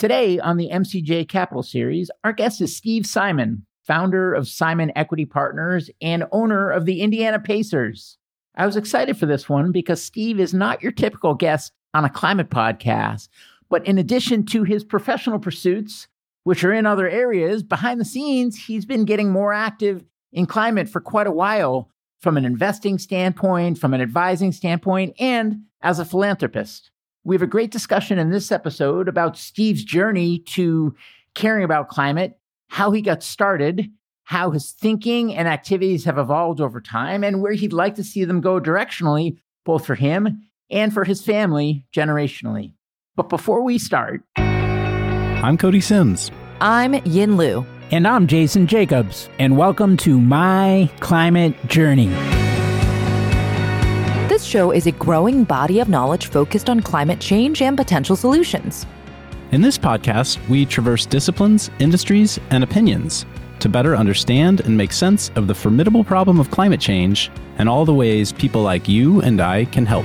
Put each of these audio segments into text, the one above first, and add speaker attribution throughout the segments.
Speaker 1: Today on the MCJ Capital Series, our guest is Steve Simon, founder of Simon Equity Partners and owner of the Indiana Pacers. I was excited for this one because Steve is not your typical guest on a climate podcast, but in addition to his professional pursuits, which are in other areas, behind the scenes, he's been getting more active in climate for quite a while from an investing standpoint, from an advising standpoint, and as a philanthropist. We have a great discussion in this episode about Steve's journey to caring about climate, how he got started, how his thinking and activities have evolved over time, and where he'd like to see them go directionally, both for him and for his family generationally. But before we start,
Speaker 2: I'm Cody Sims.
Speaker 3: I'm Yin Lu.
Speaker 1: And I'm Jason Jacobs, and welcome to My Climate Journey.
Speaker 3: This show is a growing body of knowledge focused on climate change and potential solutions.
Speaker 2: In this podcast, we traverse disciplines, industries, and opinions to better understand and make sense of the formidable problem of climate change and all the ways people like you and I can help.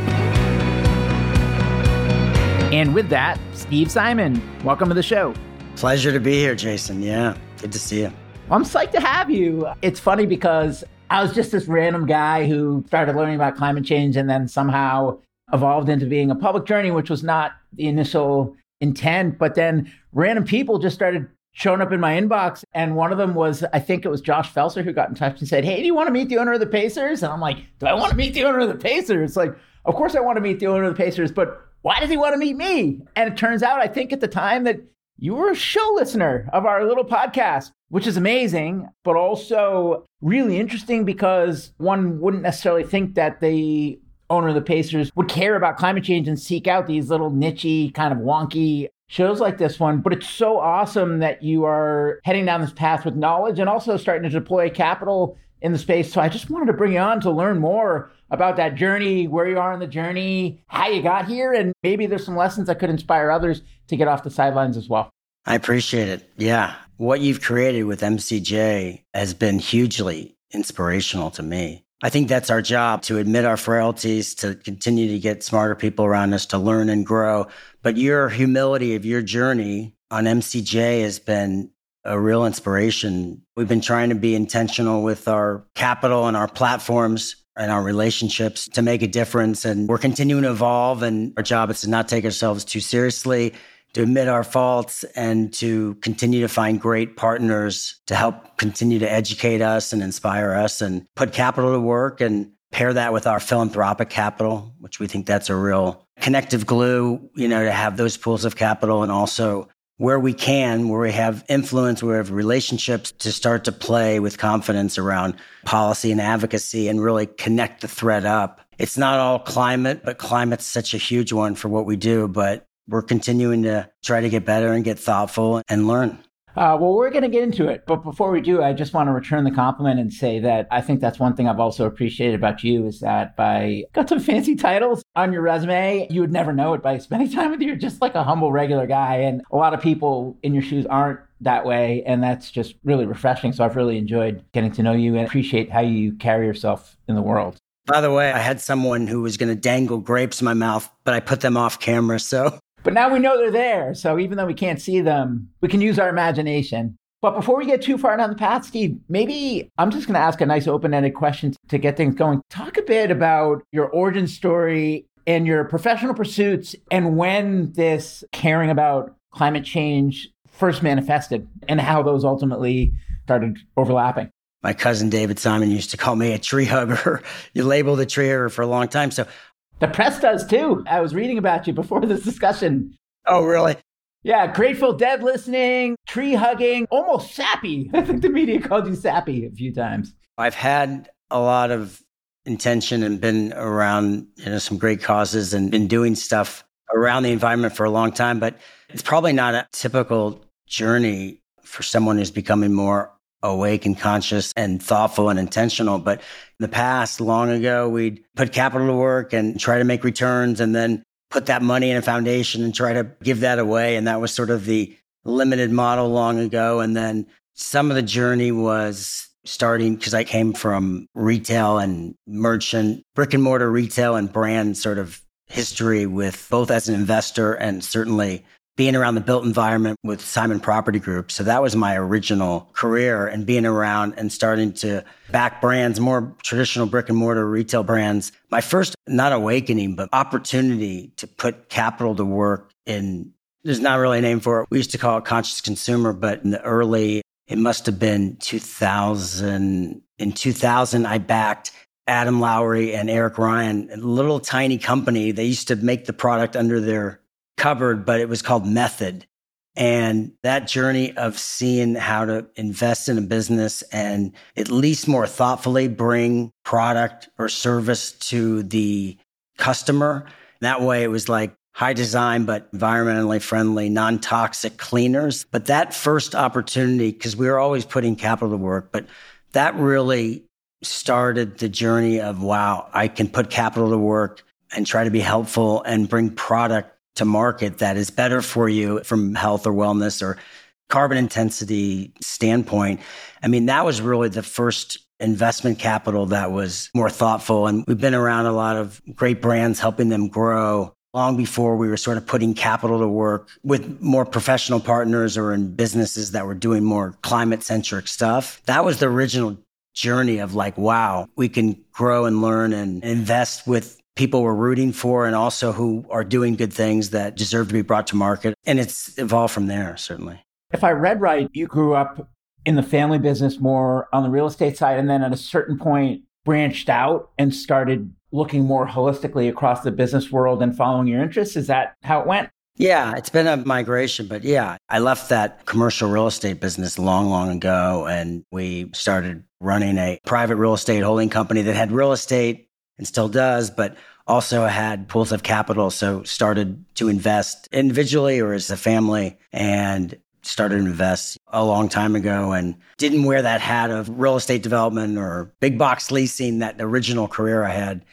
Speaker 1: And with that, Steve Simon, welcome to the show.
Speaker 4: Pleasure to be here, Jason. Yeah, good to see you.
Speaker 1: I'm psyched to have you. It's funny because I was just this random guy who started learning about climate change and then somehow evolved into being a public journey, which was not the initial intent. But then random people just started showing up in my inbox. And one of them was, I think it was Josh Felser who got in touch and said, Hey, do you want to meet the owner of the Pacers? And I'm like, Do I want to meet the owner of the Pacers? It's Like, of course I want to meet the owner of the Pacers, but why does he want to meet me? And it turns out, I think at the time that you were a show listener of our little podcast, which is amazing, but also really interesting because one wouldn't necessarily think that the owner of the Pacers would care about climate change and seek out these little nichey, kind of wonky shows like this one. But it's so awesome that you are heading down this path with knowledge and also starting to deploy capital in the space. So I just wanted to bring you on to learn more about that journey, where you are in the journey, how you got here, and maybe there's some lessons that could inspire others to get off the sidelines as well.
Speaker 4: I appreciate it. Yeah. What you've created with MCJ has been hugely inspirational to me. I think that's our job to admit our frailties, to continue to get smarter people around us, to learn and grow. But your humility of your journey on MCJ has been a real inspiration. We've been trying to be intentional with our capital and our platforms and our relationships to make a difference. And we're continuing to evolve. And our job is to not take ourselves too seriously, to admit our faults, and to continue to find great partners to help continue to educate us and inspire us and put capital to work and pair that with our philanthropic capital, which we think that's a real connective glue, you know, to have those pools of capital and also where we can, where we have influence, where we have relationships to start to play with confidence around policy and advocacy and really connect the thread up. It's not all climate, but climate's such a huge one for what we do. But we're continuing to try to get better and get thoughtful and learn.
Speaker 1: Uh, well, we're going to get into it. But before we do, I just want to return the compliment and say that I think that's one thing I've also appreciated about you is that by got some fancy titles on your resume, you would never know it by spending time with you. You're just like a humble, regular guy. And a lot of people in your shoes aren't that way. And that's just really refreshing. So I've really enjoyed getting to know you and appreciate how you carry yourself in the world.
Speaker 4: By the way, I had someone who was going to dangle grapes in my mouth, but I put them off camera. So
Speaker 1: but now we know they're there. So even though we can't see them, we can use our imagination. But before we get too far down the path, Steve, maybe I'm just going to ask a nice open ended question to get things going. Talk a bit about your origin story and your professional pursuits and when this caring about climate change first manifested and how those ultimately started overlapping.
Speaker 4: My cousin David Simon used to call me a tree hugger. you labeled a tree hugger for a long time. So
Speaker 1: the press does too. I was reading about you before this discussion.
Speaker 4: Oh, really?
Speaker 1: Yeah, Grateful Dead listening, tree hugging, almost sappy. I think the media called you sappy a few times.
Speaker 4: I've had a lot of intention and been around you know some great causes and been doing stuff around the environment for a long time, but it's probably not a typical journey for someone who's becoming more awake and conscious and thoughtful and intentional. But in the past, long ago, we'd put capital to work and try to make returns and then put that money in a foundation and try to give that away. And that was sort of the limited model long ago. And then some of the journey was starting because I came from retail and merchant, brick and mortar retail and brand sort of history with both as an investor and certainly being around the built environment with Simon Property Group. So that was my original career and being around and starting to back brands, more traditional brick and mortar retail brands. My first, not awakening, but opportunity to put capital to work in, there's not really a name for it. We used to call it conscious consumer, but in the early, it must have been 2000. In 2000, I backed Adam Lowry and Eric Ryan, a little tiny company. They used to make the product under their cupboard, but it was called Method. And that journey of seeing how to invest in a business and at least more thoughtfully bring product or service to the customer. That way it was like high design, but environmentally friendly, non toxic cleaners. But that first opportunity, because we were always putting capital to work, but that really started the journey of wow, I can put capital to work and try to be helpful and bring product to market that is better for you from health or wellness or carbon intensity standpoint. I mean, that was really the first investment capital that was more thoughtful. And we've been around a lot of great brands helping them grow long before we were sort of putting capital to work with more professional partners or in businesses that were doing more climate centric stuff. That was the original journey of like, wow, we can grow and learn and invest with people we're rooting for and also who are doing good things that deserve to be brought to market. And it's evolved from there, certainly.
Speaker 1: If I read right, you grew up in the family business more on the real estate side and then at a certain point branched out and started looking more holistically across the business world and following your interests. Is that how it went?
Speaker 4: Yeah, it's been a migration, but yeah, I left that commercial real estate business long, long ago. And we started running a private real estate holding company that had real estate and still does, but also had pools of capital. So started to invest individually or as a family and started to invest a long time ago and didn't wear that hat of real estate development or big box leasing, that original career I had.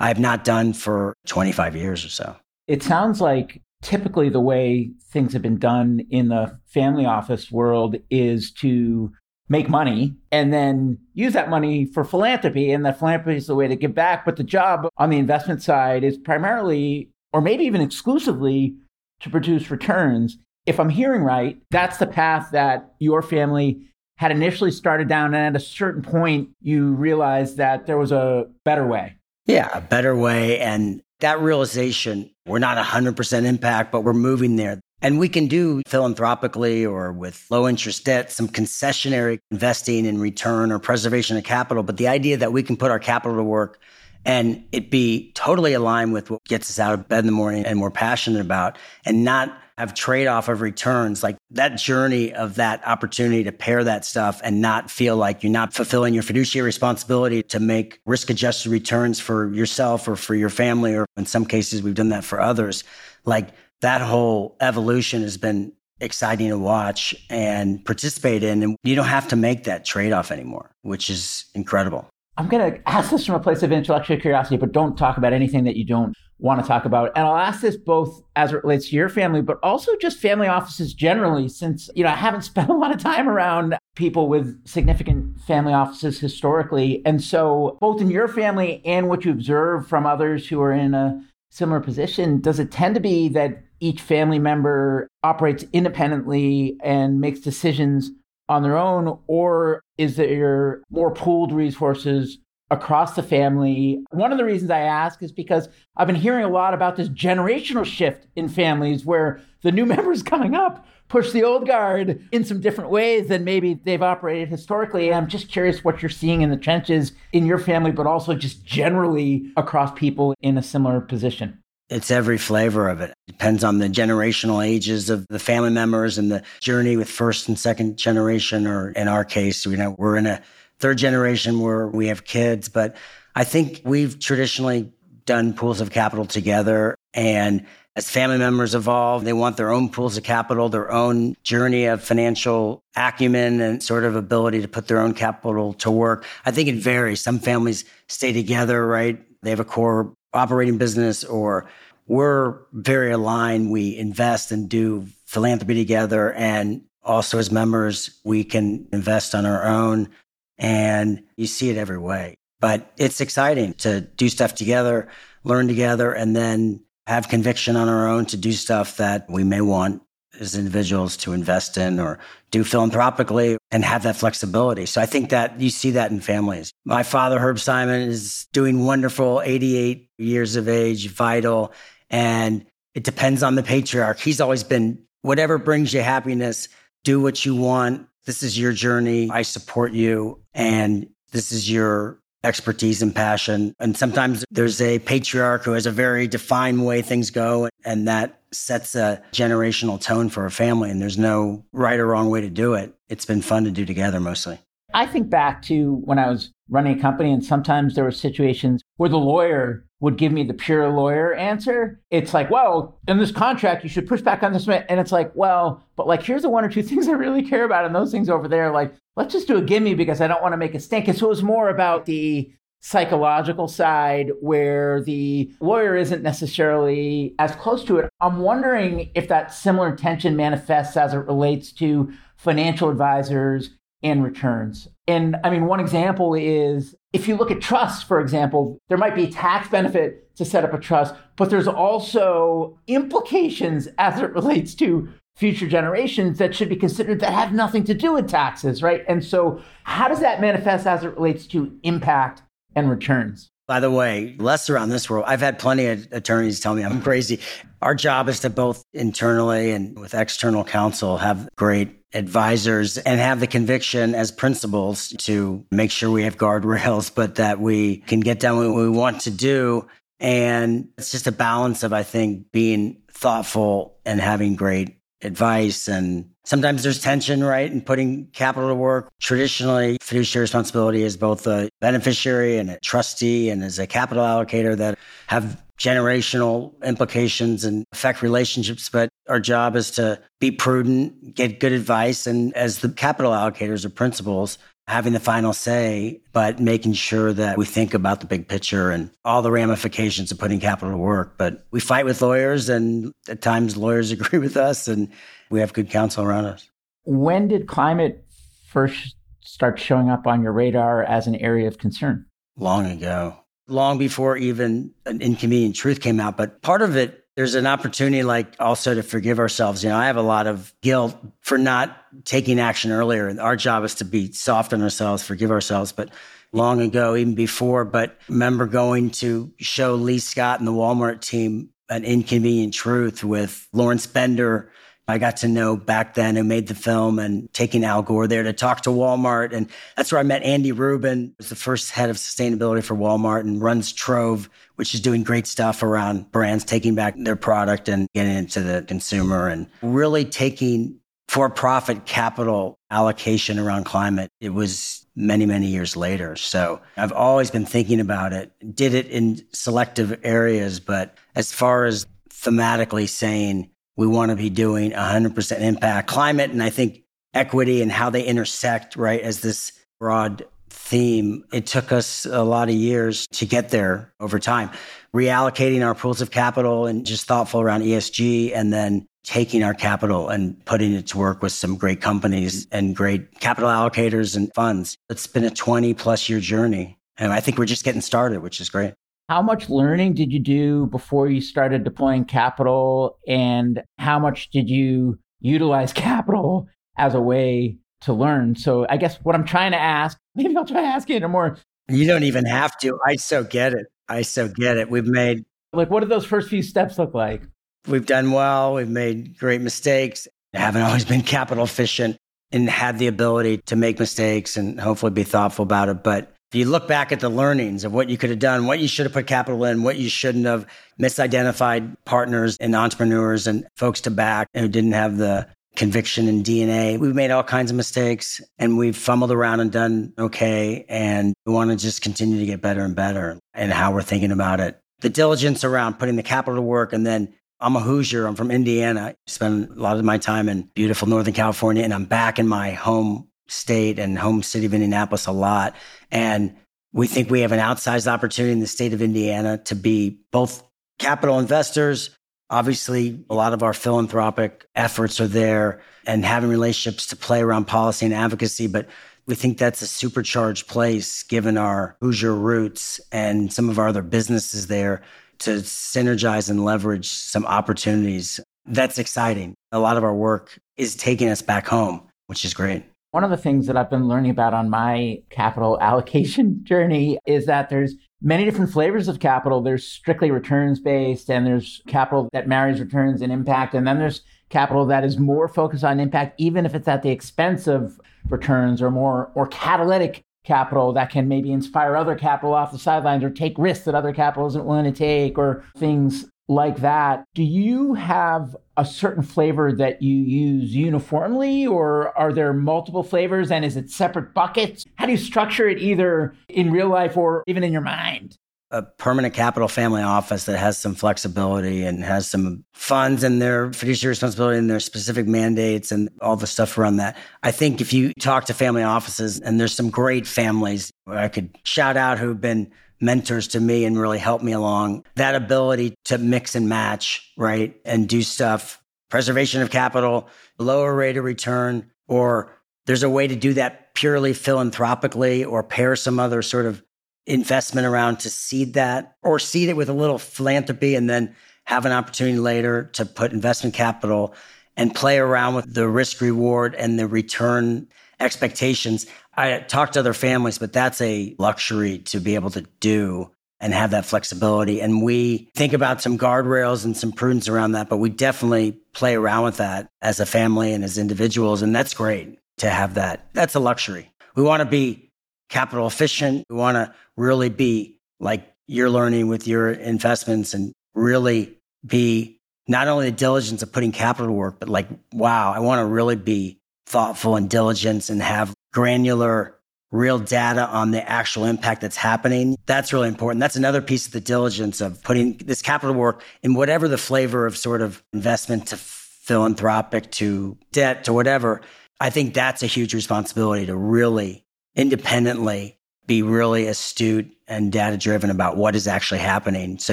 Speaker 4: I have not done for 25 years or so.
Speaker 1: It sounds like typically the way things have been done in the family office world is to make money and then use that money for philanthropy. And that philanthropy is the way to give back. But the job on the investment side is primarily, or maybe even exclusively, to produce returns. If I'm hearing right, that's the path that your family had initially started down. And at a certain point, you realized that there was a better way.
Speaker 4: Yeah, a better way. And that realization, we're not 100% impact, but we're moving there. And we can do philanthropically or with low interest debt, some concessionary investing in return or preservation of capital. But the idea that we can put our capital to work and it be totally aligned with what gets us out of bed in the morning and we're passionate about and not have trade off of returns, like that journey of that opportunity to pair that stuff and not feel like you're not fulfilling your fiduciary responsibility to make risk adjusted returns for yourself or for your family. Or in some cases, we've done that for others. Like that whole evolution has been exciting to watch and participate in. And you don't have to make that trade off anymore, which is incredible.
Speaker 1: I'm going to ask this from a place of intellectual curiosity, but don't talk about anything that you don't want to talk about. And I'll ask this both as it relates to your family, but also just family offices generally, since, you know, I haven't spent a lot of time around people with significant family offices historically. And so, both in your family and what you observe from others who are in a similar position, does it tend to be that each family member operates independently and makes decisions on their own, or is there more pooled resources across the family? One of the reasons I ask is because I've been hearing a lot about this generational shift in families where the new members coming up push the old guard in some different ways than maybe they've operated historically. And I'm just curious what you're seeing in the trenches in your family, but also just generally across people in a similar position.
Speaker 4: It's every flavor of it. Depends on the generational ages of the family members and the journey with first and second generation, or in our case, you know, we're in a third generation where we have kids, but I think we've traditionally done pools of capital together. And as family members evolve, they want their own pools of capital, their own journey of financial acumen and sort of ability to put their own capital to work. I think it varies. Some families stay together, right? They have a core operating business or we're very aligned. We invest and do philanthropy together. And also as members, we can invest on our own and you see it every way. But it's exciting to do stuff together, learn together, and then have conviction on our own to do stuff that we may want as individuals to invest in or do philanthropically and have that flexibility. So I think that you see that in families. My father, Herb Simon, is doing wonderful, 88 years of age, vital. And it depends on the patriarch. He's always been whatever brings you happiness, do what you want. This is your journey. I support you. And this is your expertise and passion. And sometimes there's a patriarch who has a very defined way things go, and that sets a generational tone for a family. And there's no right or wrong way to do it. It's been fun to do together mostly.
Speaker 1: I think back to when I was running a company, and sometimes there were situations where the lawyer would give me the pure lawyer answer. It's like, well, in this contract, you should push back on this. And it's like, well, but like, here's the one or two things I really care about. And those things over there, like, let's just do a gimme because I don't want to make a stink. And so it was more about the psychological side where the lawyer isn't necessarily as close to it. I'm wondering if that similar tension manifests as it relates to financial advisors and returns. And I mean, one example is if you look at trusts, for example, there might be tax benefit to set up a trust, but there's also implications as it relates to future generations that should be considered that have nothing to do with taxes, right? And so, how does that manifest as it relates to impact and returns?
Speaker 4: By the way, less around this world. I've had plenty of attorneys tell me I'm crazy. Our job is to both internally and with external counsel have great advisors and have the conviction as principals to make sure we have guardrails, but that we can get done what we want to do. And it's just a balance of, I think, being thoughtful and having great advice. And sometimes there's tension, right? in putting capital to work. Traditionally, fiduciary responsibility is both a beneficiary and a trustee and as a capital allocator that have generational implications and affect relationships. But our job is to be prudent, get good advice. And as the capital allocators or principals, having the final say, but making sure that we think about the big picture and all the ramifications of putting capital to work. But we fight with lawyers, and at times lawyers agree with us, and we have good counsel around us.
Speaker 1: When did climate first start showing up on your radar as an area of concern?
Speaker 4: Long ago, long before even an inconvenient truth came out. But part of it there's an opportunity like also to forgive ourselves. You know, I have a lot of guilt for not taking action earlier. And our job is to be soft on ourselves, forgive ourselves. But long ago, even before, but remember going to show Lee Scott and the Walmart team an inconvenient truth with Lawrence Bender I got to know back then who made the film and taking Al Gore there to talk to Walmart. And that's where I met Andy Ruben, who's the first head of sustainability for Walmart and runs Trove, which is doing great stuff around brands taking back their product and getting into the consumer and really taking for profit capital allocation around climate. It was many, many years later. So I've always been thinking about it, did it in selective areas. But as far as thematically saying, we want to be doing 100% impact. Climate and i think equity and how they intersect right as this broad theme it took us a lot of years to get there over time. Reallocating our pools of capital and just thoughtful around esg and then taking our capital and putting it to work with some great companies and great capital allocators and funds. It's been a 20 plus year journey and i think we're just getting started which is great
Speaker 1: how much learning did you do before you started deploying capital? And how much did you utilize capital as a way to learn? So I guess what I'm trying to ask, maybe I'll try asking it a more.
Speaker 4: You don't even have to. I so get it. I so get it. We've made.
Speaker 1: Like, what do those first few steps look like?
Speaker 4: We've done well. We've made great mistakes. Haven't always been capital efficient and had the ability to make mistakes and hopefully be thoughtful about it. But if you look back at the learnings of what you could have done, what you should have put capital in, what you shouldn't have, misidentified partners and entrepreneurs and folks to back who didn't have the conviction and DNA. We've made all kinds of mistakes and we've fumbled around and done okay. And we want to just continue to get better and better and how we're thinking about it. The diligence around putting the capital to work and then I'm a Hoosier. I'm from Indiana. I spend a lot of my time in beautiful Northern California and I'm back in my home state and home city of Indianapolis a lot. And we think we have an outsized opportunity in the state of Indiana to be both capital investors. Obviously, a lot of our philanthropic efforts are there and having relationships to play around policy and advocacy. But we think that's a supercharged place given our Hoosier roots and some of our other businesses there to synergize and leverage some opportunities that's exciting. A lot of our work is taking us back home, which is great.
Speaker 1: One of the things that I've been learning about on my capital allocation journey is that there's many different flavors of capital. There's strictly returns based, and there's capital that marries returns and impact. And then there's capital that is more focused on impact, even if it's at the expense of returns or more or catalytic capital that can maybe inspire other capital off the sidelines or take risks that other capital isn't willing to take or things like that. Do you have a certain flavor that you use uniformly, or are there multiple flavors and is it separate buckets? How do you structure it either in real life or even in your mind?
Speaker 4: a permanent capital family office that has some flexibility and has some funds and their fiduciary responsibility and their specific mandates and all the stuff around that. I think if you talk to family offices, and there's some great families I could shout out who've been mentors to me and really helped me along, that ability to mix and match, right? And do stuff, preservation of capital, lower rate of return, or there's a way to do that purely philanthropically or pair some other sort of investment around to seed that or seed it with a little philanthropy and then have an opportunity later to put investment capital and play around with the risk reward and the return expectations. I talk to other families, but that's a luxury to be able to do and have that flexibility. And we think about some guardrails and some prudence around that, but we definitely play around with that as a family and as individuals. And that's great to have that. That's a luxury. We want to be capital efficient. We want to really be like you're learning with your investments and really be not only the diligence of putting capital to work, but like, wow, I want to really be thoughtful and diligent and have granular, real data on the actual impact that's happening. That's really important. That's another piece of the diligence of putting this capital work in whatever the flavor of sort of investment to philanthropic to debt to whatever. I think that's a huge responsibility to really independently be really astute and data driven about what is actually happening so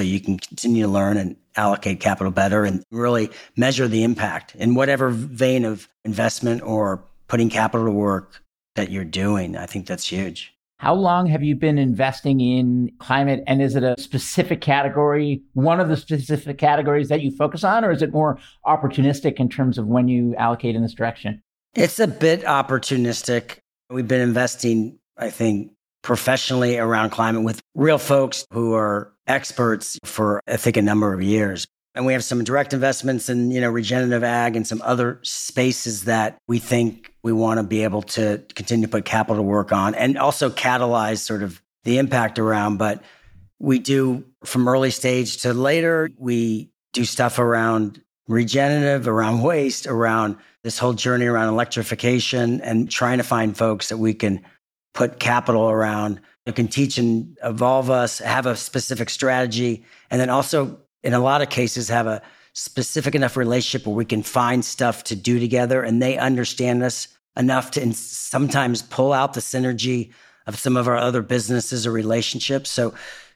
Speaker 4: you can continue to learn and allocate capital better and really measure the impact in whatever vein of investment or putting capital to work that you're doing. I think that's huge.
Speaker 1: How long have you been investing in climate? And is it a specific category, one of the specific categories that you focus on, or is it more opportunistic in terms of when you allocate in this direction?
Speaker 4: It's a bit opportunistic. We've been investing, I think, professionally around climate with real folks who are experts for, I think, a number of years. And we have some direct investments in, you know, regenerative ag and some other spaces that we think we want to be able to continue to put capital to work on and also catalyze sort of the impact around. But we do from early stage to later, we do stuff around regenerative, around waste, around this whole journey around electrification and trying to find folks that we can put capital around that can teach and evolve us, have a specific strategy, and then also, in a lot of cases, have a specific enough relationship where we can find stuff to do together and they understand us enough to sometimes pull out the synergy of some of our other businesses or relationships. So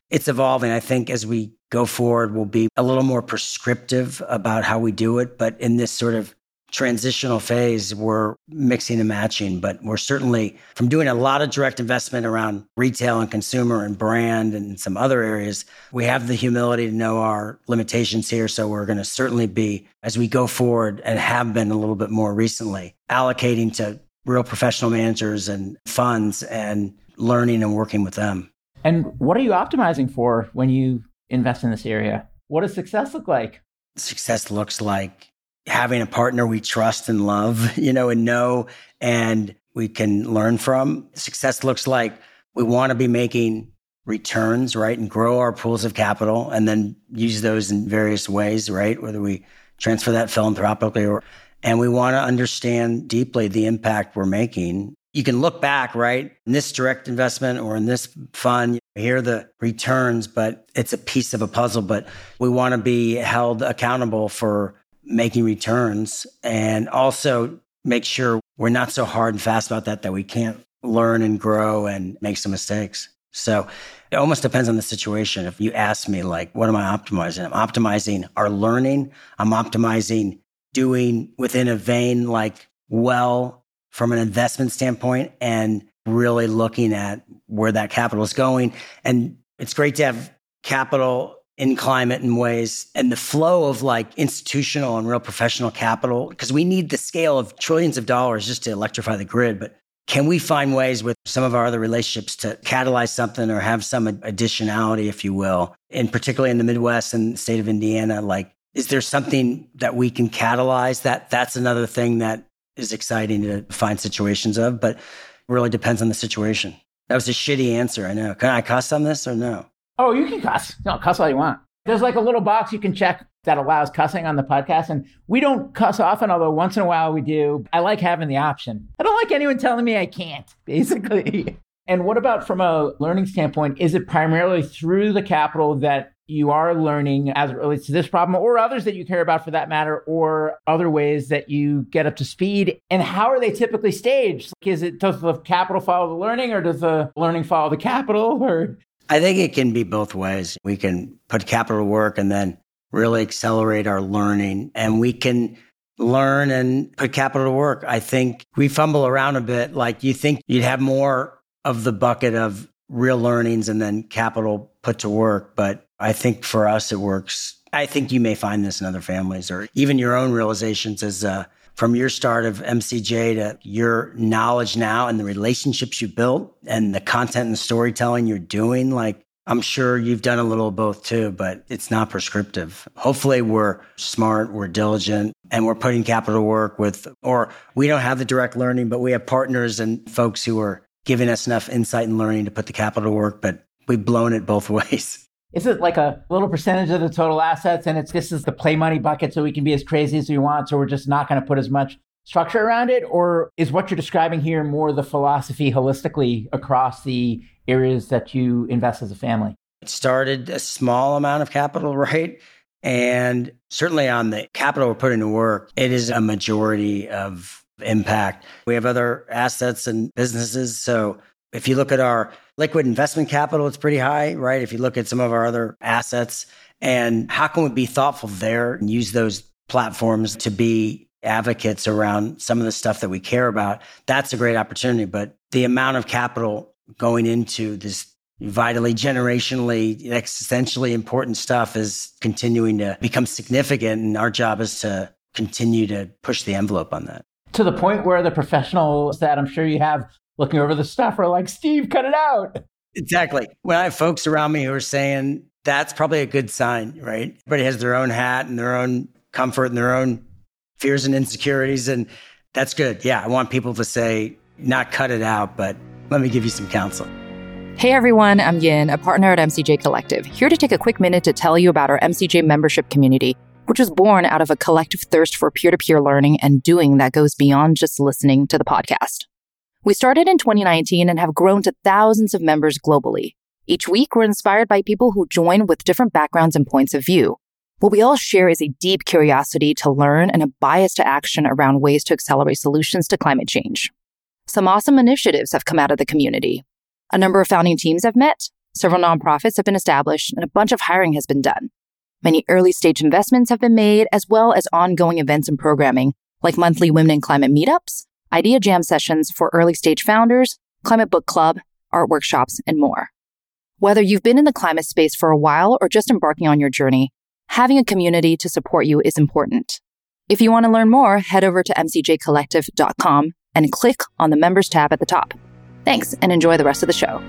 Speaker 4: it's evolving. I think as we go forward, we'll be a little more prescriptive about how we do it. But in this sort of transitional phase, we're mixing and matching, but we're certainly from doing a lot of direct investment around retail and consumer and brand and some other areas. We have the humility to know our limitations here. So we're going to certainly be, as we go forward and have been a little bit more recently, allocating to real professional managers and funds and learning and working with them.
Speaker 1: And what are you optimizing for when you invest in this area? What does success look like?
Speaker 4: Success looks like having a partner we trust and love, you know, and know and we can learn from. Success looks like we want to be making returns, right? And grow our pools of capital and then use those in various ways, right? Whether we transfer that philanthropically or, and we want to understand deeply the impact we're making. You can look back, right? In this direct investment or in this fund, here are the returns, but it's a piece of a puzzle. But we want to be held accountable for making returns and also make sure we're not so hard and fast about that that we can't learn and grow and make some mistakes. So it almost depends on the situation. If you ask me, like, what am I optimizing? I'm optimizing our learning. I'm optimizing doing within a vein like well from an investment standpoint and really looking at where that capital is going. And it's great to have capital in climate in ways and the flow of like institutional and real professional capital because we need the scale of trillions of dollars just to electrify the grid but can we find ways with some of our other relationships to catalyze something or have some additionality if you will? And particularly in the midwest and the state of indiana like is there something that we can catalyze? That that's another thing that is exciting to find situations of but really depends on the situation. That was a shitty answer i know. Can i cuss on this or no
Speaker 1: Oh, you can cuss. No, cuss all you want. There's like a little box you can check that allows cussing on the podcast. And we don't cuss often, although once in a while we do. I like having the option. I don't like anyone telling me I can't, basically. And what about from a learning standpoint? Is it primarily through the capital that you are learning as it relates to this problem or others that you care about for that matter, or other ways that you get up to speed? And how are they typically staged? Like, Is it does the capital follow the learning or does the learning follow the capital? Or
Speaker 4: I think it can be both ways. We can put capital to work and then really accelerate our learning and we can learn and put capital to work. I think we fumble around a bit. Like you think you'd have more of the bucket of real learnings and then capital put to work. But I think for us, it works. I think you may find this in other families or even your own realizations as uh, from your start of MCJ to your knowledge now and the relationships you built and the content and storytelling you're doing, like I'm sure you've done a little of both too, but it's not prescriptive. Hopefully we're smart, we're diligent, and we're putting capital work with, or we don't have the direct learning, but we have partners and folks who are giving us enough insight and learning to put the capital work, but we've blown it both ways
Speaker 1: is it like a little percentage of the total assets and it's this is the play money bucket so we can be as crazy as we want so we're just not going to put as much structure around it? Or is what you're describing here more the philosophy holistically across the areas that you invest as a family?
Speaker 4: It started a small amount of capital right? And certainly on the capital we're putting to work it is a majority of impact. We have other assets and businesses so if you look at our liquid investment capital, it's pretty high, right? If you look at some of our other assets, and how can we be thoughtful there and use those platforms to be advocates around some of the stuff that we care about? That's a great opportunity. But the amount of capital going into this vitally, generationally, existentially important stuff is continuing to become significant. And our job is to continue to push the envelope on that.
Speaker 1: To the point where the professionals that I'm sure you have looking over the stuff are like, Steve, cut it out.
Speaker 4: Exactly. When I have folks around me who are saying that's probably a good sign, right? Everybody has their own hat and their own comfort and their own fears and insecurities. And that's good. Yeah. I want people to say, not cut it out, but let me give you some counsel.
Speaker 3: Hey everyone, I'm Yin, a partner at MCJ Collective, here to take a quick minute to tell you about our MCJ membership community, which was born out of a collective thirst for peer to peer learning and doing that goes beyond just listening to the podcast. We started in 2019 and have grown to thousands of members globally. Each week, we're inspired by people who join with different backgrounds and points of view. What we all share is a deep curiosity to learn and a bias to action around ways to accelerate solutions to climate change. Some awesome initiatives have come out of the community. A number of founding teams have met, several nonprofits have been established, and a bunch of hiring has been done. Many early stage investments have been made, as well as ongoing events and programming, like monthly Women in Climate meetups idea jam sessions for early stage founders, climate book club, art workshops, and more. Whether you've been in the climate space for a while or just embarking on your journey, having a community to support you is important. If you want to learn more, head over to mcjcollective.com and click on the members tab at the top. Thanks and enjoy the rest of the show.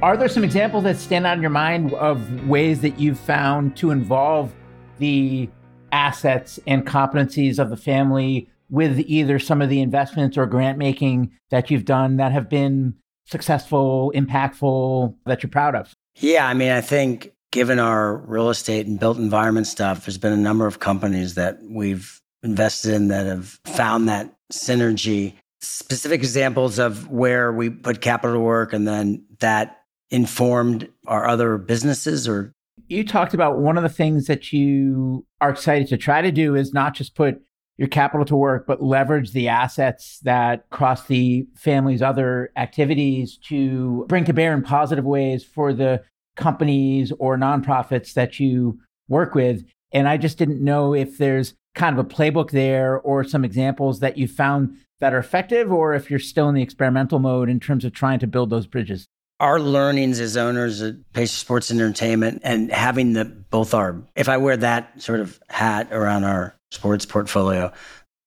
Speaker 1: Are there some examples that stand out in your mind of ways that you've found to involve the assets and competencies of the family with either some of the investments or grant making that you've done that have been successful, impactful, that you're proud of?
Speaker 4: Yeah, I mean, I think given our real estate and built environment stuff, there's been a number of companies that we've invested in that have found that synergy. Specific examples of where we put capital to work and then that informed our other businesses or
Speaker 1: you talked about one of the things that you are excited to try to do is not just put your capital to work, but leverage the assets that cross the family's other activities to bring to bear in positive ways for the companies or nonprofits that you work with. And I just didn't know if there's kind of a playbook there or some examples that you found that are effective, or if you're still in the experimental mode in terms of trying to build those bridges.
Speaker 4: our learnings as owners at Pacer Sports Entertainment and having the both our if I wear that sort of hat around our sports portfolio.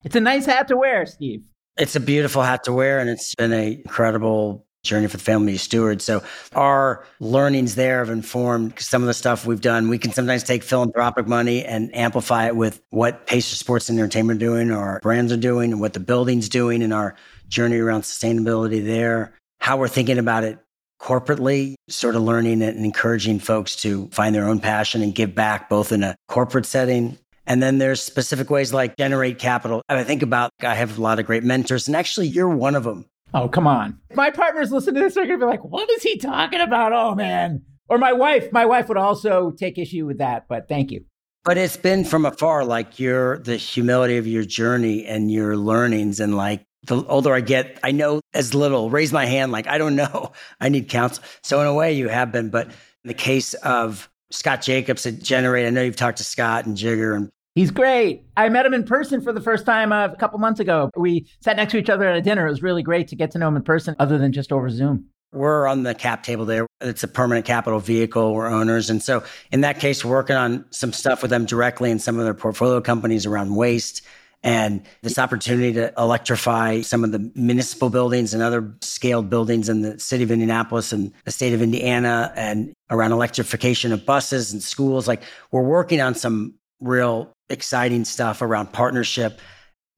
Speaker 1: It's a nice hat to wear, Steve.
Speaker 4: It's a beautiful hat to wear and it's been an incredible journey for the family steward. So our learnings there have informed some of the stuff we've done. We can sometimes take philanthropic money and amplify it with what Pacer Sports and Entertainment are doing, or our brands are doing, and what the building's doing in our journey around sustainability there. How we're thinking about it corporately, sort of learning and encouraging folks to find their own passion and give back both in a corporate setting. And then there's specific ways like generate capital. I think about, I have a lot of great mentors, and actually, you're one of them.
Speaker 1: Oh, come on. My partners listen to this, they're going to be like, what is he talking about? Oh, man. Or my wife. My wife would also take issue with that, but thank you.
Speaker 4: But it's been from afar, like your the humility of your journey and your learnings, and like the older I get, I know as little. Raise my hand, like I don't know. I need counsel. So in a way, you have been. But in the case of Scott Jacobs at Generate, I know you've talked to Scott and Jigar and
Speaker 1: He's great. I met him in person for the first time a couple months ago. We sat next to each other at a dinner. It was really great to get to know him in person, other than just over Zoom.
Speaker 4: We're on the cap table there. It's a permanent capital vehicle. We're owners. And so in that case, we're working on some stuff with them directly and some of their portfolio companies around waste and this opportunity to electrify some of the municipal buildings and other scaled buildings in the city of Indianapolis and the state of Indiana and around electrification of buses and schools. Like we're working on some real exciting stuff around partnership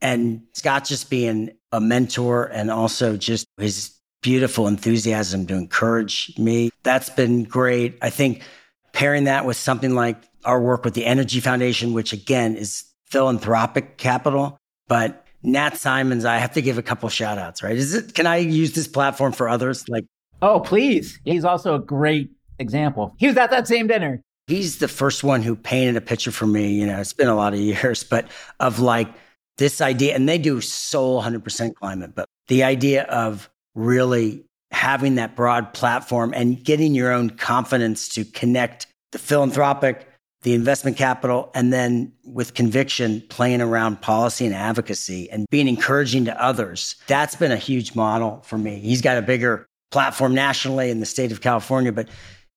Speaker 4: and Scott just being a mentor and also just his beautiful enthusiasm to encourage me. That's been great. I think pairing that with something like our work with the Energy Foundation, which again is philanthropic capital, but Nat Simons, I have to give a couple shout outs, right? Is it can I use this platform for others? Like
Speaker 1: Oh, please. He's also a great example. He was at that same dinner.
Speaker 4: He's the first one who painted a picture for me. You know, it's been a lot of years, but of like this idea, and they do soul 100% climate, but the idea of really having that broad platform and getting your own confidence to connect the philanthropic, the investment capital, and then with conviction, playing around policy and advocacy and being encouraging to others. That's been a huge model for me. He's got a bigger platform nationally in the state of California, but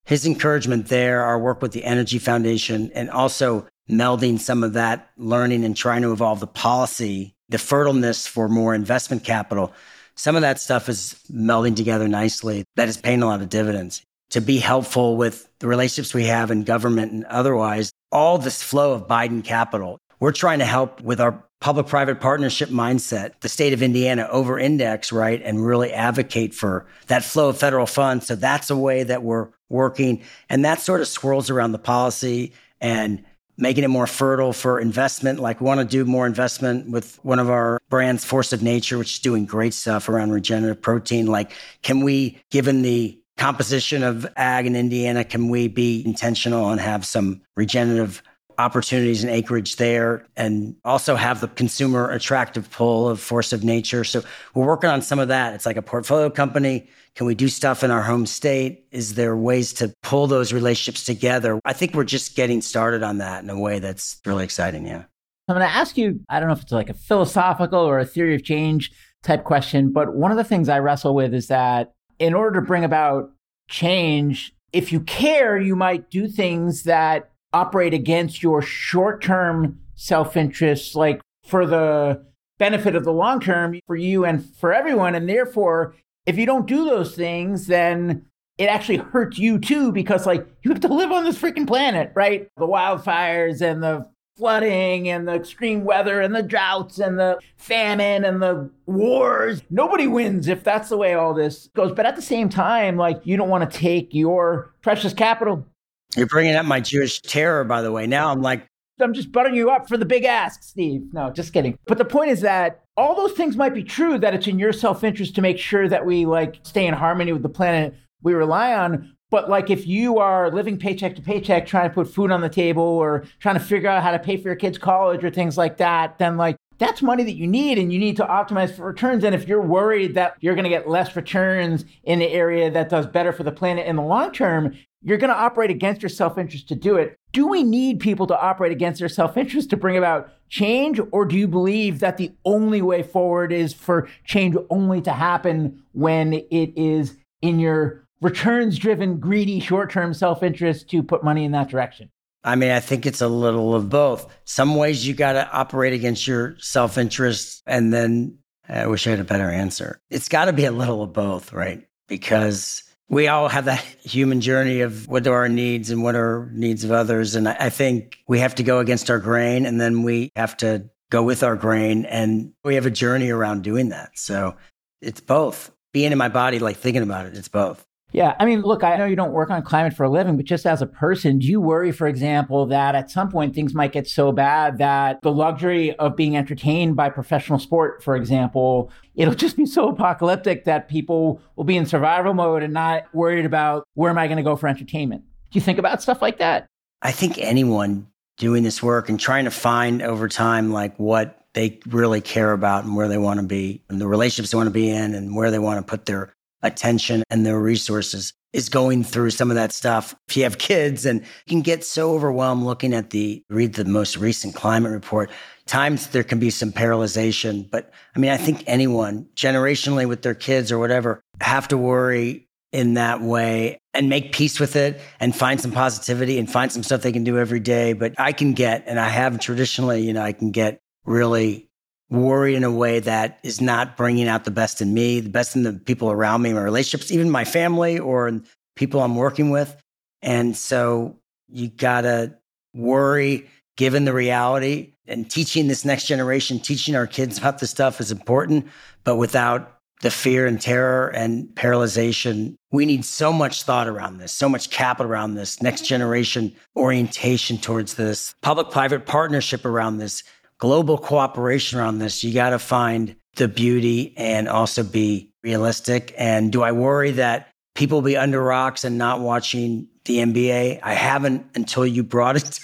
Speaker 4: his encouragement there, our work with the Energy Foundation, and also melding some of that learning and trying to evolve the policy, the fertileness for more investment capital. Some of that stuff is melding together nicely. That is paying a lot of dividends. To be helpful with the relationships we have in government and otherwise, all this flow of Biden capital. We're trying to help with our public private partnership mindset, the state of Indiana over index, right? And really advocate for that flow of federal funds. So that's a way that we're working. And that sort of swirls around the policy and making it more fertile for investment. Like we want to do more investment with one of our brands, Force of Nature, which is doing great stuff around regenerative protein. Like, can we, given the composition of ag in Indiana, can we be intentional and have some regenerative opportunities and acreage there and also have the consumer attractive pull of force of nature. So we're working on some of that. It's like a portfolio company. Can we do stuff in our home state? Is there ways to pull those relationships together? I think we're just getting started on that in a way that's really exciting. Yeah.
Speaker 1: I'm going to ask you, I don't know if it's like a philosophical or a theory of change type question, but one of the things I wrestle with is that in order to bring about change, if you care, you might do things that operate against your short term self interest, like for the benefit of the long term for you and for everyone. And therefore, if you don't do those things, then it actually hurts you too, because like you have to live on this freaking planet, right? The wildfires and the flooding and the extreme weather and the droughts and the famine and the wars. Nobody wins if that's the way all this goes. But at the same time, like you don't want to take your precious capital
Speaker 4: you're bringing up my Jewish terror, by the way. Now I'm like,
Speaker 1: I'm just buttering you up for the big ask, Steve. No, just kidding. But the point is that all those things might be true, that it's in your self interest to make sure that we like stay in harmony with the planet we rely on. But like if you are living paycheck to paycheck, trying to put food on the table or trying to figure out how to pay for your kids' college or things like that, then like that's money that you need and you need to optimize for returns. And if you're worried that you're going to get less returns in the area that does better for the planet in the long term, you're going to operate against your self interest to do it. Do we need people to operate against their self interest to bring about change? Or do you believe that the only way forward is for change only to happen when it is in your returns driven, greedy, short term self interest to put money in that direction?
Speaker 4: I mean, I think it's a little of both. Some ways you got to operate against your self interest. And then I wish I had a better answer. It's got to be a little of both, right? Because we all have that human journey of what are our needs and what are needs of others. And I think we have to go against our grain and then we have to go with our grain. And we have a journey around doing that. So it's both. Being in my body, like thinking about it, it's both.
Speaker 1: Yeah. I mean, look, I know you don't work on climate for a living, but just as a person, do you worry, for example, that at some point things might get so bad that the luxury of being entertained by professional sport, for example, it'll just be so apocalyptic that people will be in survival mode and not worried about where am I going to go for entertainment? Do you think about stuff like that?
Speaker 4: I think anyone doing this work and trying to find over time, like what they really care about and where they want to be and the relationships they want to be in and where they want to put their attention and their resources is going through some of that stuff. If you have kids and you can get so overwhelmed looking at the, read the most recent climate report, times there can be some paralyzation. But I mean, I think anyone generationally with their kids or whatever have to worry in that way and make peace with it and find some positivity and find some stuff they can do every day. But I can get, and I have traditionally, you know, I can get really worry in a way that is not bringing out the best in me, the best in the people around me, my relationships, even my family or people I'm working with. And so you gotta worry given the reality and teaching this next generation, teaching our kids about this stuff is important, but without the fear and terror and paralyzation. We need so much thought around this, so much capital around this, next generation orientation towards this, public private partnership around this, global cooperation around this. You got to find the beauty and also be realistic. And do I worry that people will be under rocks and not watching the NBA? I haven't until you brought
Speaker 1: it.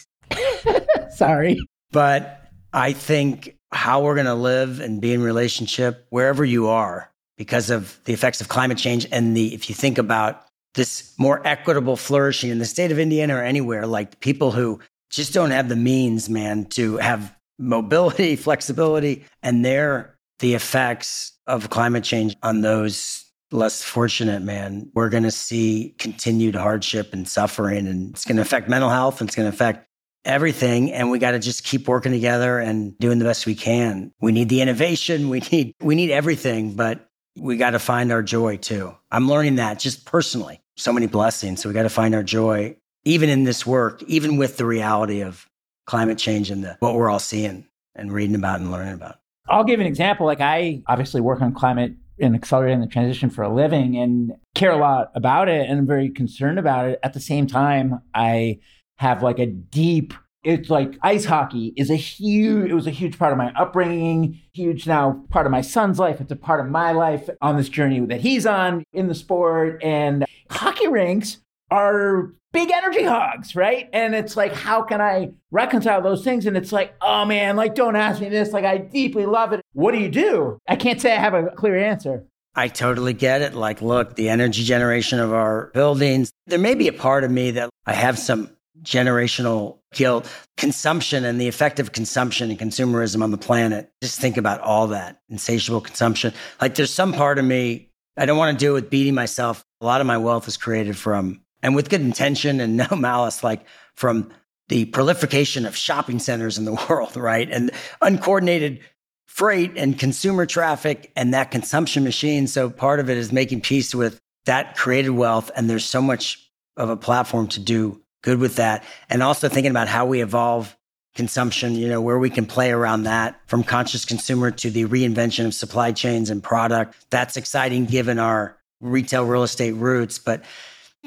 Speaker 1: Sorry.
Speaker 4: But I think how we're going to live and be in relationship wherever you are because of the effects of climate change and the if you think about this more equitable flourishing in the state of Indiana or anywhere like people who just don't have the means man to have mobility, flexibility, and they're the effects of climate change on those less fortunate, man. We're going to see continued hardship and suffering, and it's going to affect mental health and it's going to affect everything and we got to just keep working together and doing the best we can. We need the innovation, we need we need everything, but we got to find our joy too. I'm learning that just personally. So many blessings, so we got to find our joy even in this work, even with the reality of climate change and the, what we're all seeing and reading about and learning about.
Speaker 1: I'll give an example. Like I obviously work on climate and accelerating the transition for a living and care a lot about it and I'm very concerned about it. At the same time, I have like a deep it's like ice hockey is a huge it was a huge part of my upbringing huge now part of my son's life it's a part of my life on this journey that he's on in the sport and hockey rinks are big energy hogs, right? And it's like, how can I reconcile those things? And it's like, oh man, like, don't ask me this. Like, I deeply love it. What do you do? I can't say I have a clear answer.
Speaker 4: I totally get it. Like, look, the energy generation of our buildings, there may be a part of me that I have some generational guilt, consumption and the effect of consumption and consumerism on the planet. Just think about all that insatiable consumption. Like, there's some part of me, I don't want to it with beating myself. A lot of my wealth is created from and with good intention and no malice, like from the proliferation of shopping centers in the world, right? And uncoordinated freight and consumer traffic and that consumption machine. So part of it is making peace with that created wealth. And there's so much of a platform to do good with that. And also thinking about how we evolve consumption, you know, where we can play around that from conscious consumer to the reinvention of supply chains and product. That's exciting given our retail real estate roots. But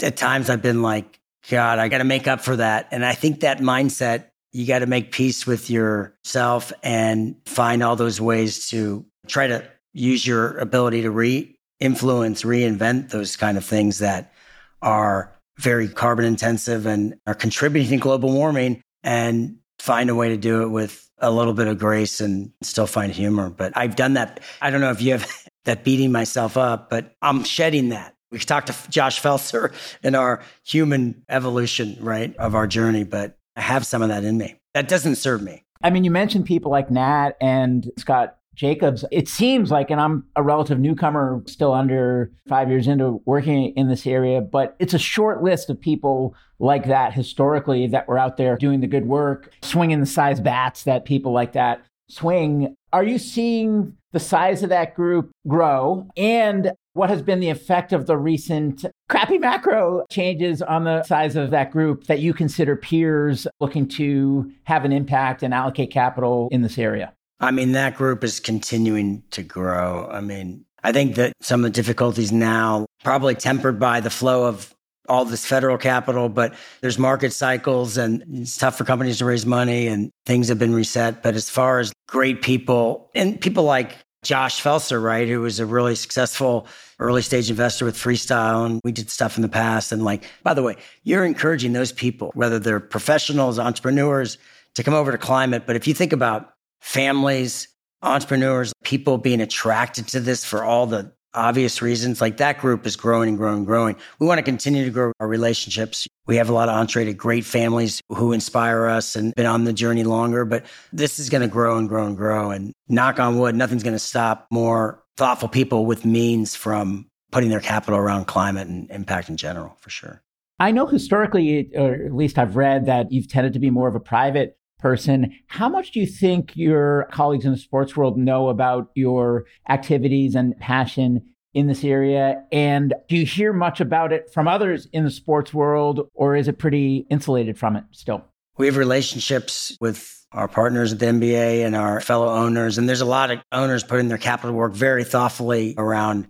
Speaker 4: at times I've been like, God, I got to make up for that. And I think that mindset, you got to make peace with yourself and find all those ways to try to use your ability to re influence, reinvent those kind of things that are very carbon intensive and are contributing to global warming and find a way to do it with a little bit of grace and still find humor. But I've done that. I don't know if you have that beating myself up, but I'm shedding that. We could talk to Josh Felser in our human evolution, right, of our journey, but I have some of that in me. That doesn't serve me.
Speaker 1: I mean, you mentioned people like Nat and Scott Jacobs. It seems like, and I'm a relative newcomer, still under five years into working in this area, but it's a short list of people like that historically that were out there doing the good work, swinging the size bats that people like that swing. Are you seeing the size of that group grow? And what has been the effect of the recent crappy macro changes on the size of that group that you consider peers looking to have an impact and allocate capital in this area?
Speaker 4: I mean, that group is continuing to grow. I mean, I think that some of the difficulties now probably tempered by the flow of all this federal capital, but there's market cycles and it's tough for companies to raise money and things have been reset. But as far as great people and people like Josh Felser, right, who was a really successful early stage investor with Freestyle, and we did stuff in the past. And like, by the way, you're encouraging those people, whether they're professionals, entrepreneurs, to come over to climate. But if you think about families, entrepreneurs, people being attracted to this for all the obvious reasons. Like that group is growing and growing and growing. We want to continue to grow our relationships. We have a lot of entree to great families who inspire us and been on the journey longer, but this is going to grow and grow and grow. And knock on wood, nothing's going to stop more thoughtful people with means from putting their capital around climate and impact in general, for sure.
Speaker 1: I know historically, or at least I've read that you've tended to be more of a private person. How much do you think your colleagues in the sports world know about your activities and passion in this area? And do you hear much about it from others in the sports world, or is it pretty insulated from it still?
Speaker 4: We have relationships with our partners at the NBA and our fellow owners. And there's a lot of owners putting their capital work very thoughtfully around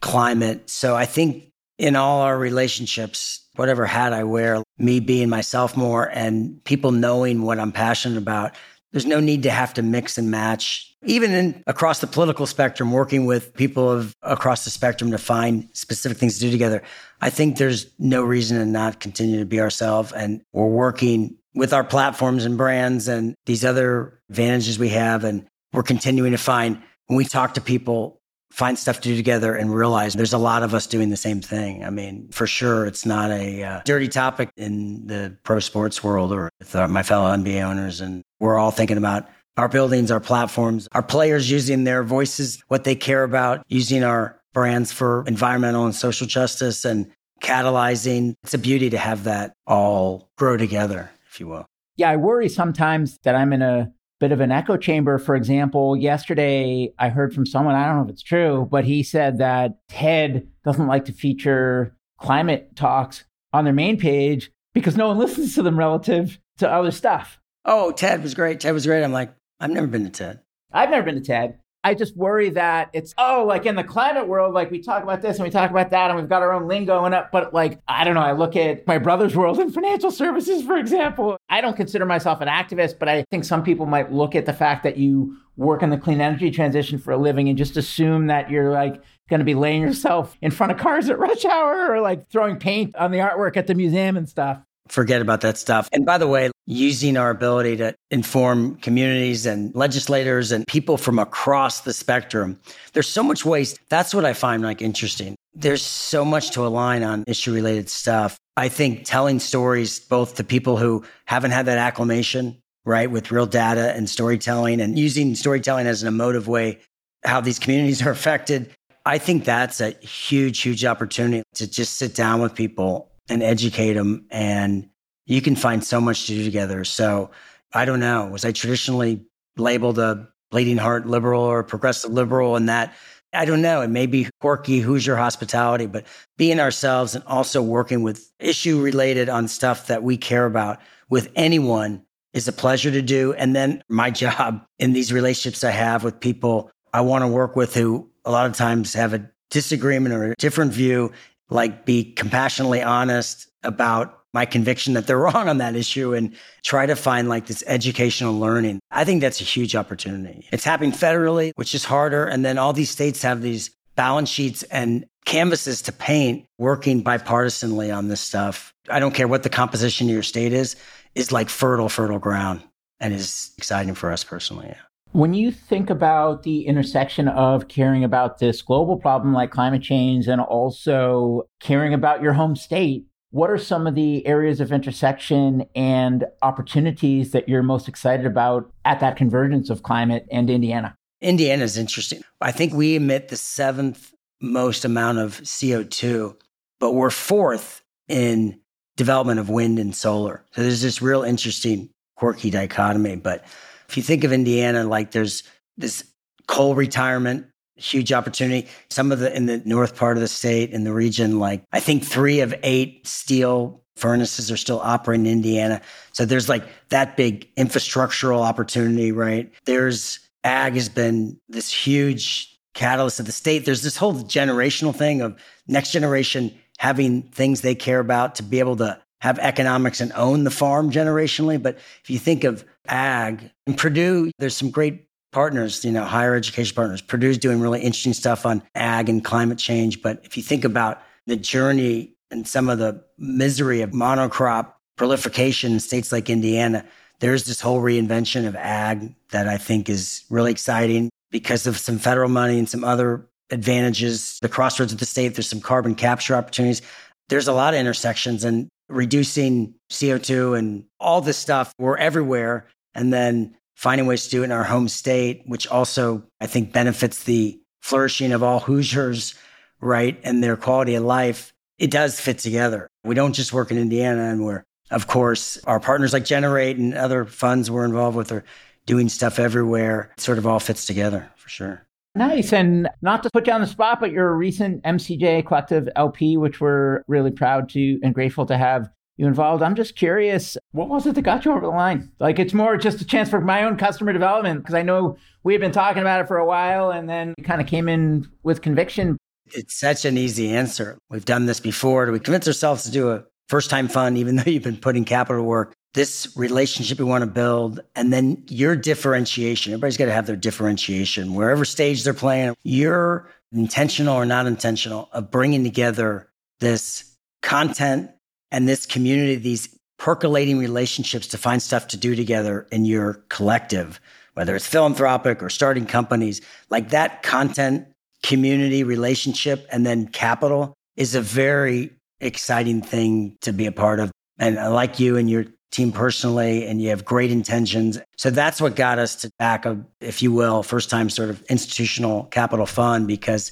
Speaker 4: climate. So I think in all our relationships, whatever hat I wear, me being myself more and people knowing what I'm passionate about. There's no need to have to mix and match. Even in, across the political spectrum, working with people of, across the spectrum to find specific things to do together, I think there's no reason to not continue to be ourselves. And we're working with our platforms and brands and these other advantages we have. And we're continuing to find when we talk to people, find stuff to do together and realize there's a lot of us doing the same thing. I mean, for sure, it's not a uh, dirty topic in the pro sports world or with our, my fellow NBA owners. And we're all thinking about our buildings, our platforms, our players using their voices, what they care about, using our brands for environmental and social justice and catalyzing. It's a beauty to have that all grow together, if you will.
Speaker 1: Yeah, I worry sometimes that I'm in a bit of an echo chamber. For example, yesterday I heard from someone, I don't know if it's true, but he said that TED doesn't like to feature climate talks on their main page because no one listens to them relative to other stuff.
Speaker 4: Oh, TED was great. TED was great. I'm like, I've never been to TED.
Speaker 1: I've never been to TED. I just worry that it's, oh, like in the climate world, like we talk about this and we talk about that and we've got our own lingo and up. But like, I don't know, I look at my brother's world in financial services, for example. I don't consider myself an activist, but I think some people might look at the fact that you work in the clean energy transition for a living and just assume that you're like going to be laying yourself in front of cars at rush hour or like throwing paint on the artwork at the museum and stuff
Speaker 4: forget about that stuff. And by the way, using our ability to inform communities and legislators and people from across the spectrum, there's so much waste. That's what I find like interesting. There's so much to align on issue related stuff. I think telling stories both to people who haven't had that acclimation, right, with real data and storytelling and using storytelling as an emotive way, how these communities are affected. I think that's a huge, huge opportunity to just sit down with people and educate them. And you can find so much to do together. So I don't know. Was I traditionally labeled a bleeding heart liberal or progressive liberal and that? I don't know. It may be quirky, Hoosier hospitality, but being ourselves and also working with issue related on stuff that we care about with anyone is a pleasure to do. And then my job in these relationships I have with people I want to work with who a lot of times have a disagreement or a different view like be compassionately honest about my conviction that they're wrong on that issue and try to find like this educational learning. I think that's a huge opportunity. It's happening federally, which is harder. And then all these states have these balance sheets and canvases to paint working bipartisanly on this stuff. I don't care what the composition of your state is, is like fertile, fertile ground and is exciting for us personally. Yeah.
Speaker 1: When you think about the intersection of caring about this global problem like climate change and also caring about your home state, what are some of the areas of intersection and opportunities that you're most excited about at that convergence of climate and Indiana?
Speaker 4: Indiana is interesting. I think we emit the seventh most amount of CO2, but we're fourth in development of wind and solar. So there's this real interesting, quirky dichotomy. But if you think of Indiana, like there's this coal retirement, huge opportunity. Some of the in the north part of the state, in the region, like I think three of eight steel furnaces are still operating in Indiana. So there's like that big infrastructural opportunity, right? There's ag has been this huge catalyst of the state. There's this whole generational thing of next generation having things they care about to be able to have economics and own the farm generationally. But if you think of ag in Purdue, there's some great partners, you know, higher education partners. Purdue's doing really interesting stuff on ag and climate change. But if you think about the journey and some of the misery of monocrop proliferation in states like Indiana, there's this whole reinvention of ag that I think is really exciting because of some federal money and some other advantages. The crossroads of the state, there's some carbon capture opportunities. There's a lot of intersections and reducing CO2 and all this stuff. We're everywhere. And then finding ways to do it in our home state, which also I think benefits the flourishing of all Hoosiers, right? And their quality of life. It does fit together. We don't just work in Indiana and we're, of course, our partners like Generate and other funds we're involved with are doing stuff everywhere. It sort of all fits together for sure.
Speaker 1: Nice. And not to put you on the spot, but you're a recent MCJ Collective LP, which we're really proud to and grateful to have you involved. I'm just curious, what was it that got you over the line? Like, it's more just a chance for my own customer development because I know we've been talking about it for a while and then kind of came in with conviction.
Speaker 4: It's such an easy answer. We've done this before. Do we convince ourselves to do a first time fund, even though you've been putting capital work? This relationship we want to build, and then your differentiation. Everybody's got to have their differentiation. Wherever stage they're playing, you're intentional or not intentional of bringing together this content and this community, these percolating relationships to find stuff to do together in your collective, whether it's philanthropic or starting companies, like that content, community, relationship, and then capital is a very exciting thing to be a part of. And I like you and your team personally and you have great intentions. So that's what got us to back a, if you will, first time sort of institutional capital fund because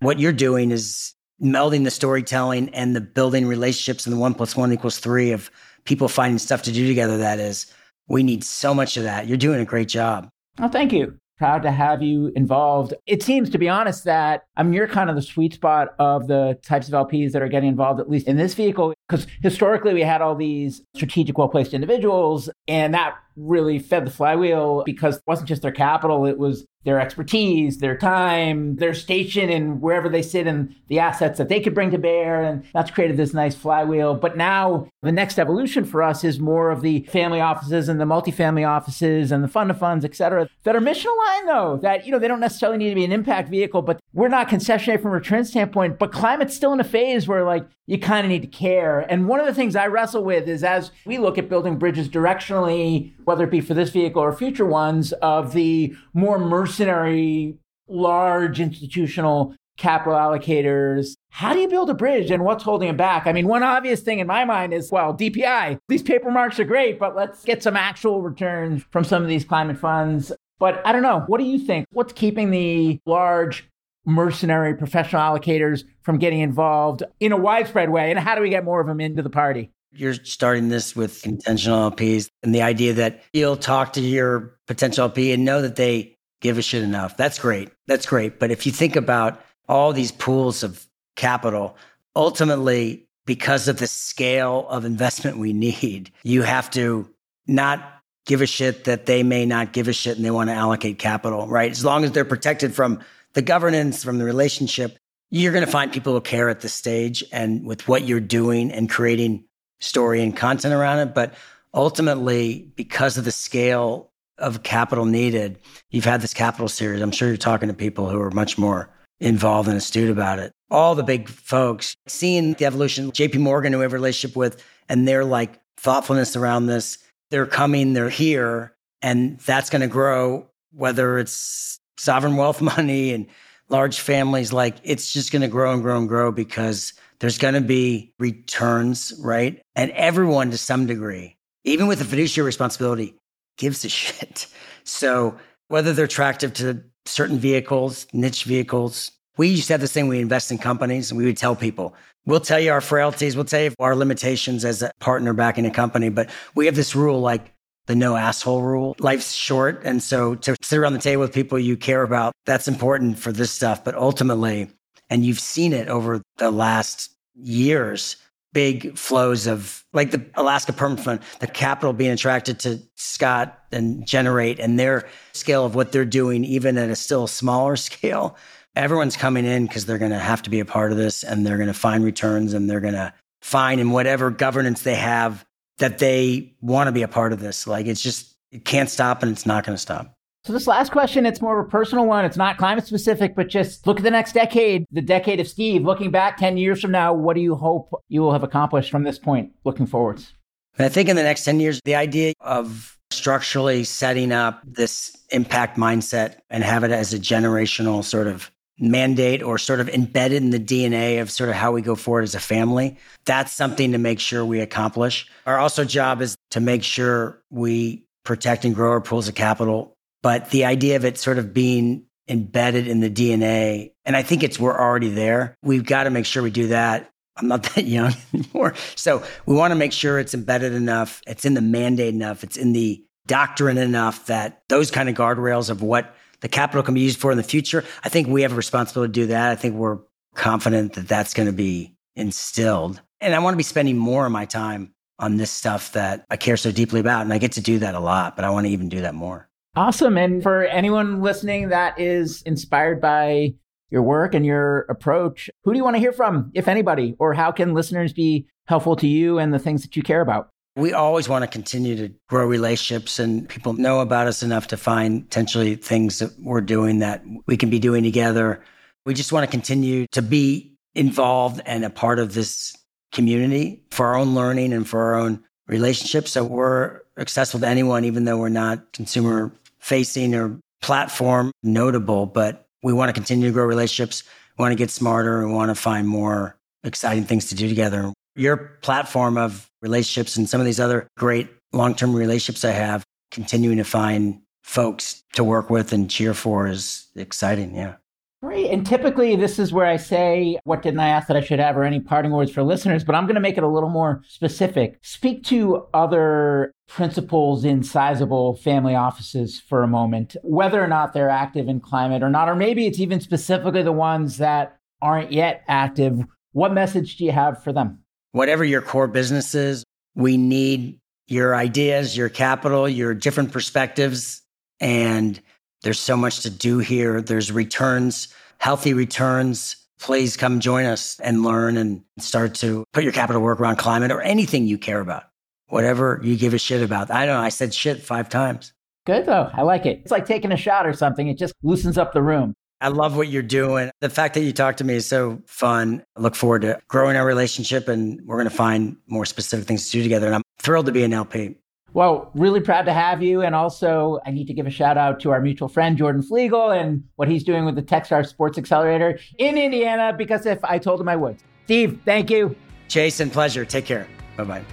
Speaker 4: what you're doing is melding the storytelling and the building relationships and the one plus one equals three of people finding stuff to do together. That is, we need so much of that. You're doing a great job.
Speaker 1: Oh, thank you proud to have you involved. It seems, to be honest, that I mean, you're kind of the sweet spot of the types of LPs that are getting involved, at least in this vehicle, because historically we had all these strategic, well placed individuals, and that really fed the flywheel because it wasn't just their capital, it was their expertise, their time, their station, and wherever they sit, and the assets that they could bring to bear. And that's created this nice flywheel. But now the next evolution for us is more of the family offices and the multifamily offices and the fund of funds, et cetera, that are mission aligned, though, that, you know, they don't necessarily need to be an impact vehicle, but we're not concessionary from a return standpoint. But climate's still in a phase where, like, you kind of need to care. And one of the things I wrestle with is as we look at building bridges directionally, whether it be for this vehicle or future ones, of the more mercenary, large institutional capital allocators. How do you build a bridge and what's holding it back? I mean, one obvious thing in my mind is, well, DPI. These paper marks are great, but let's get some actual returns from some of these climate funds. But I don't know. What do you think? What's keeping the large mercenary professional allocators from getting involved in a widespread way? And how do we get more of them into the party?
Speaker 4: You're starting this with intentional LPs and the idea that you'll talk to your potential LP and know that they give a shit enough. That's great. That's great. But if you think about all these pools of capital, ultimately, because of the scale of investment we need, you have to not give a shit that they may not give a shit and they want to allocate capital, right? As long as they're protected from the governance, from the relationship, you're going to find people who care at this stage and with what you're doing and creating story and content around it. But ultimately, because of the scale of capital needed, you've had this capital series. I'm sure you're talking to people who are much more involved and astute about it. All the big folks seeing the evolution, JP Morgan, who we have a relationship with, and their like thoughtfulness around this. They're coming, they're here, and that's going to grow, whether it's sovereign wealth money and large families, like it's just going to grow and grow and grow because there's going to be returns, right? And everyone to some degree, even with the fiduciary responsibility, gives a shit. So whether they're attractive to certain vehicles, niche vehicles. We used to have this thing we invest in companies and we would tell people, we'll tell you our frailties, we'll tell you our limitations as a partner back in a company. But we have this rule like the no asshole rule. Life's short. And so to sit around the table with people you care about, that's important for this stuff. But ultimately, and you've seen it over the last years, big flows of like the Alaska Permanent the capital being attracted to Scott and Generate and their scale of what they're doing, even at a still smaller scale. Everyone's coming in because they're going to have to be a part of this and they're going to find returns and they're going to find in whatever governance they have that they want to be a part of this. Like it's just, it can't stop and it's not going to stop.
Speaker 1: So, this last question, it's more of a personal one. It's not climate specific, but just look at the next decade, the decade of Steve. Looking back 10 years from now, what do you hope you will have accomplished from this point looking forwards?
Speaker 4: I think in the next 10 years, the idea of structurally setting up this impact mindset and have it as a generational sort of mandate or sort of embedded in the DNA of sort of how we go forward as a family. That's something to make sure we accomplish. Our also job is to make sure we protect and grow our pools of capital but the idea of it sort of being embedded in the DNA, and I think it's we're already there. We've got to make sure we do that. I'm not that young anymore. So we want to make sure it's embedded enough, it's in the mandate enough, it's in the doctrine enough that those kind of guardrails of what the capital can be used for in the future, I think we have a responsibility to do that. I think we're confident that that's going to be instilled. And I want to be spending more of my time on this stuff that I care so deeply about. And I get to do that a lot, but I want to even do that more.
Speaker 1: Awesome. And for anyone listening that is inspired by your work and your approach, who do you want to hear from, if anybody? Or how can listeners be helpful to you and the things that you care about?
Speaker 4: We always want to continue to grow relationships and people know about us enough to find potentially things that we're doing that we can be doing together. We just want to continue to be involved and a part of this community for our own learning and for our own relationships. So we're accessible to anyone, even though we're not consumer facing or platform notable, but we want to continue to grow relationships. We want to get smarter. We want to find more exciting things to do together. Your platform of relationships and some of these other great long term relationships I have, continuing to find folks to work with and cheer for is exciting. Yeah.
Speaker 1: Great. And typically, this is where I say, What didn't I ask that I should have, or any parting words for listeners? But I'm going to make it a little more specific. Speak to other principals in sizable family offices for a moment, whether or not they're active in climate or not, or maybe it's even specifically the ones that aren't yet active. What message do you have for them?
Speaker 4: Whatever your core business is, we need your ideas, your capital, your different perspectives. And there's so much to do here. There's returns, healthy returns. Please come join us and learn and start to put your capital work around climate or anything you care about, whatever you give a shit about. I don't know. I said shit five times.
Speaker 1: Good though. I like it. It's like taking a shot or something. It just loosens up the room.
Speaker 4: I love what you're doing. The fact that you talk to me is so fun. I look forward to growing our relationship and we're going to find more specific things to do together. And I'm thrilled to be an LP.
Speaker 1: Well, really proud to have you. And also, I need to give a shout out to our mutual friend, Jordan Fliegel, and what he's doing with the Techstars Sports Accelerator in Indiana, because if I told him I would. Steve, thank you.
Speaker 4: Jason, pleasure. Take care. Bye bye.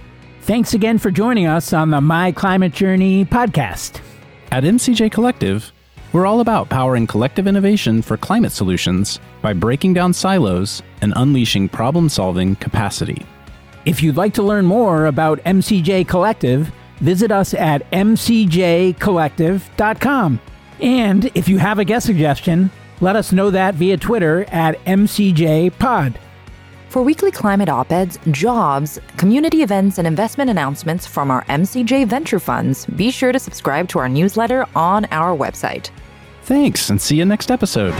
Speaker 1: Thanks again for joining us on the My Climate Journey podcast.
Speaker 2: At MCJ Collective, we're all about powering collective innovation for climate solutions by breaking down silos and unleashing problem solving capacity.
Speaker 1: If you'd like to learn more about MCJ Collective, visit us at mcjcollective.com. And if you have a guest suggestion, let us know that via Twitter at mcjpod.
Speaker 3: For weekly climate op eds, jobs, community events, and investment announcements from our MCJ venture funds, be sure to subscribe to our newsletter on our website.
Speaker 2: Thanks, and see you next episode.